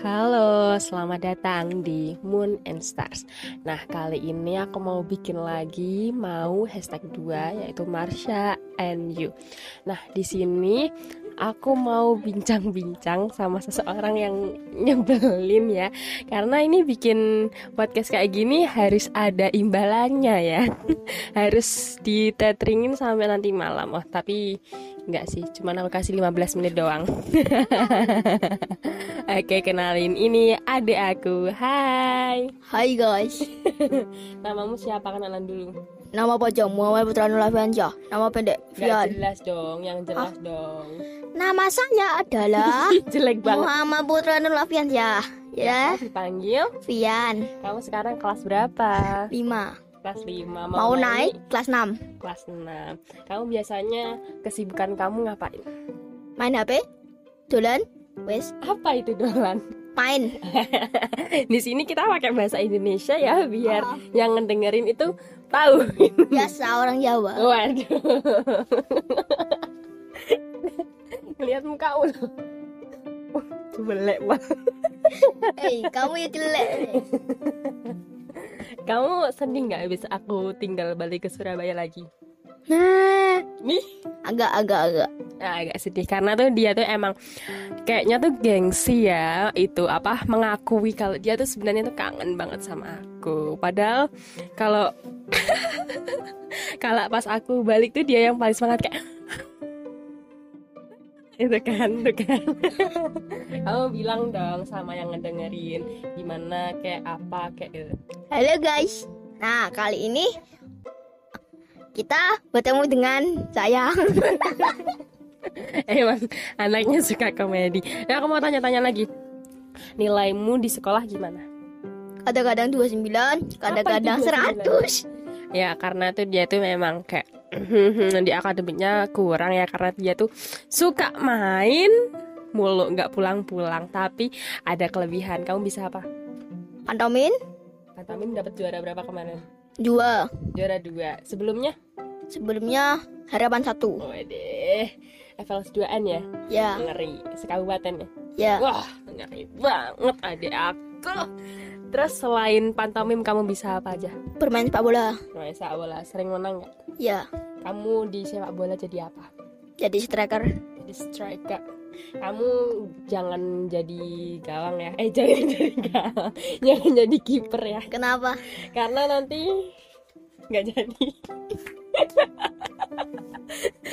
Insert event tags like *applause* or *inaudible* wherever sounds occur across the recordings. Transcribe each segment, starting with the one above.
Halo, selamat datang di Moon and Stars. Nah, kali ini aku mau bikin lagi mau hashtag 2 yaitu Marsha and You. Nah, di sini aku mau bincang-bincang sama seseorang yang nyebelin ya. Karena ini bikin podcast kayak gini harus ada imbalannya ya. *laughs* harus ditetringin sampai nanti malam. Oh, tapi Enggak sih, cuman aku kasih 15 menit doang *laughs* Oke, kenalin ini adik aku Hai Hai guys *laughs* Namamu siapa kenalan dulu? Nama panjang Muhammad Putra Nulafiansyah Nama pendek Gak Fian jelas dong, yang jelas Hah? dong. Nama saya adalah *laughs* Jelek banget. Muhammad Putra Nulafiansyah Ya? Dipanggil, Fian kamu sekarang kelas berapa? 5 Kelas 5 Mau naik? kelas 6 Kelas 6 Kamu biasanya kesibukan kamu ngapain? Main HP Dolan? Wes. Apa itu dolan? Main. *laughs* Di sini kita pakai bahasa Indonesia ya biar Ah. yang ngedengerin itu tahu. Biasa orang Jawa Waduh. Lihat muka lu. Belek banget. Eh kamu ya jelek Kamu sedih nggak bisa aku tinggal balik ke Surabaya lagi? Nah Nih, Agak agak agak nah, agak sedih karena tuh dia tuh emang kayaknya tuh gengsi ya itu apa mengakui kalau dia tuh sebenarnya tuh kangen banget sama aku. Padahal kalau *laughs* kalau pas aku balik tuh dia yang paling semangat kayak *laughs* itu kan, itu kan. *laughs* Kamu bilang dong sama yang ngedengerin gimana kayak apa kayak gitu. Halo guys Nah kali ini Kita bertemu dengan saya *laughs* Emang anaknya suka komedi. Nah, aku mau tanya-tanya lagi. Nilaimu di sekolah gimana? Kadang-kadang 29 Kadang-kadang Apa itu 100 Ya karena tuh dia tuh memang kayak *clears throat* di akademiknya kurang ya karena dia tuh suka main mulu nggak pulang-pulang tapi ada kelebihan kamu bisa apa? Pantomin Pantamin dapat juara berapa kemarin? Dua Juara dua. Sebelumnya? Sebelumnya harapan satu Oh deh, FLS 2N ya, Ya ngeri. Sekabupaten ya. Ya Wah, ngeri banget adik aku. Terus selain pantomim kamu bisa apa aja? bermain sepak bola Nah, sepak bola sering menang nggak? Ya Kamu di sepak bola jadi apa? Jadi striker Jadi striker. Kamu jangan jadi gawang ya. Eh *laughs* jangan jadi gawang. Jangan jadi kiper ya. Kenapa? Karena nanti nggak jadi.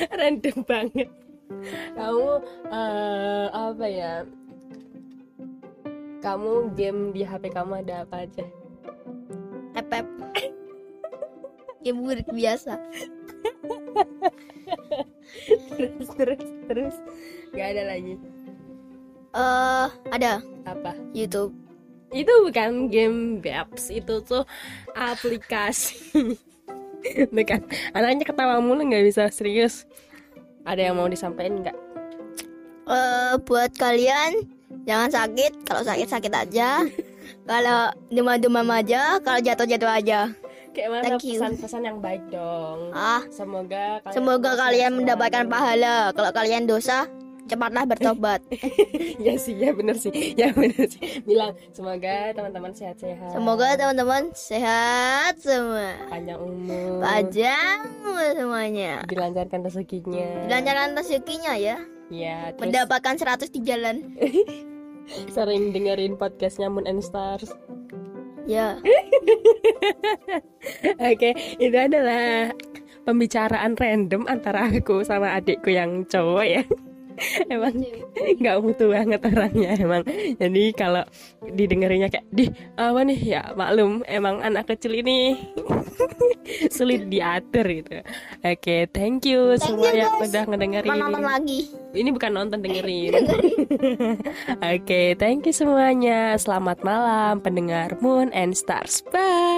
*laughs* Random banget. Kamu eh, apa ya? Kamu game di HP kamu ada apa aja? Epep Game buruk biasa. Terus terus terus. Nggak ada lagi. Eh Ada. Apa? Youtube. Itu bukan game Babs itu tuh aplikasi. *laughs* Bukan. Anaknya ketawa mulu nggak bisa serius ada yang mau disampaikan nggak? Eh Buat kalian Jangan sakit. Kalau sakit sakit aja. *laughs* Kalau demam-demam aja Kalau jatuh-jatuh aja. Kayak mana Thank pesan-pesan yang baik dong. Ah. Semoga kalian Semoga kalian mendapatkan pahala. Kalau kalian dosa Cepatlah bertobat. *laughs* Ya sih ya bener sih. Ya bener sih. Bilang semoga teman-teman sehat-sehat. Semoga teman-teman sehat semua. Panjang umur. Panjang semuanya. Dilancarkan rezekinya. Dilancarkan rezekinya ya. Ya terus Mendapatkan 100 di jalan. *laughs* Sering dengerin podcastnya Moon and Stars. Ya. *laughs* Oke, itu adalah pembicaraan random antara aku sama adikku yang cowok ya. *laughs* Emang nggak butuh banget orangnya emang. Jadi kalau didengerinnya kayak di apa nih ya maklum emang anak kecil ini *laughs* sulit diatur gitu. Oke, thank you Thank semua you, yang guys. udah ngedengerin. Nonton lagi Ini bukan nonton dengerin. *laughs* Oke, thank you semuanya. Selamat malam pendengar Moon and Stars. Bye.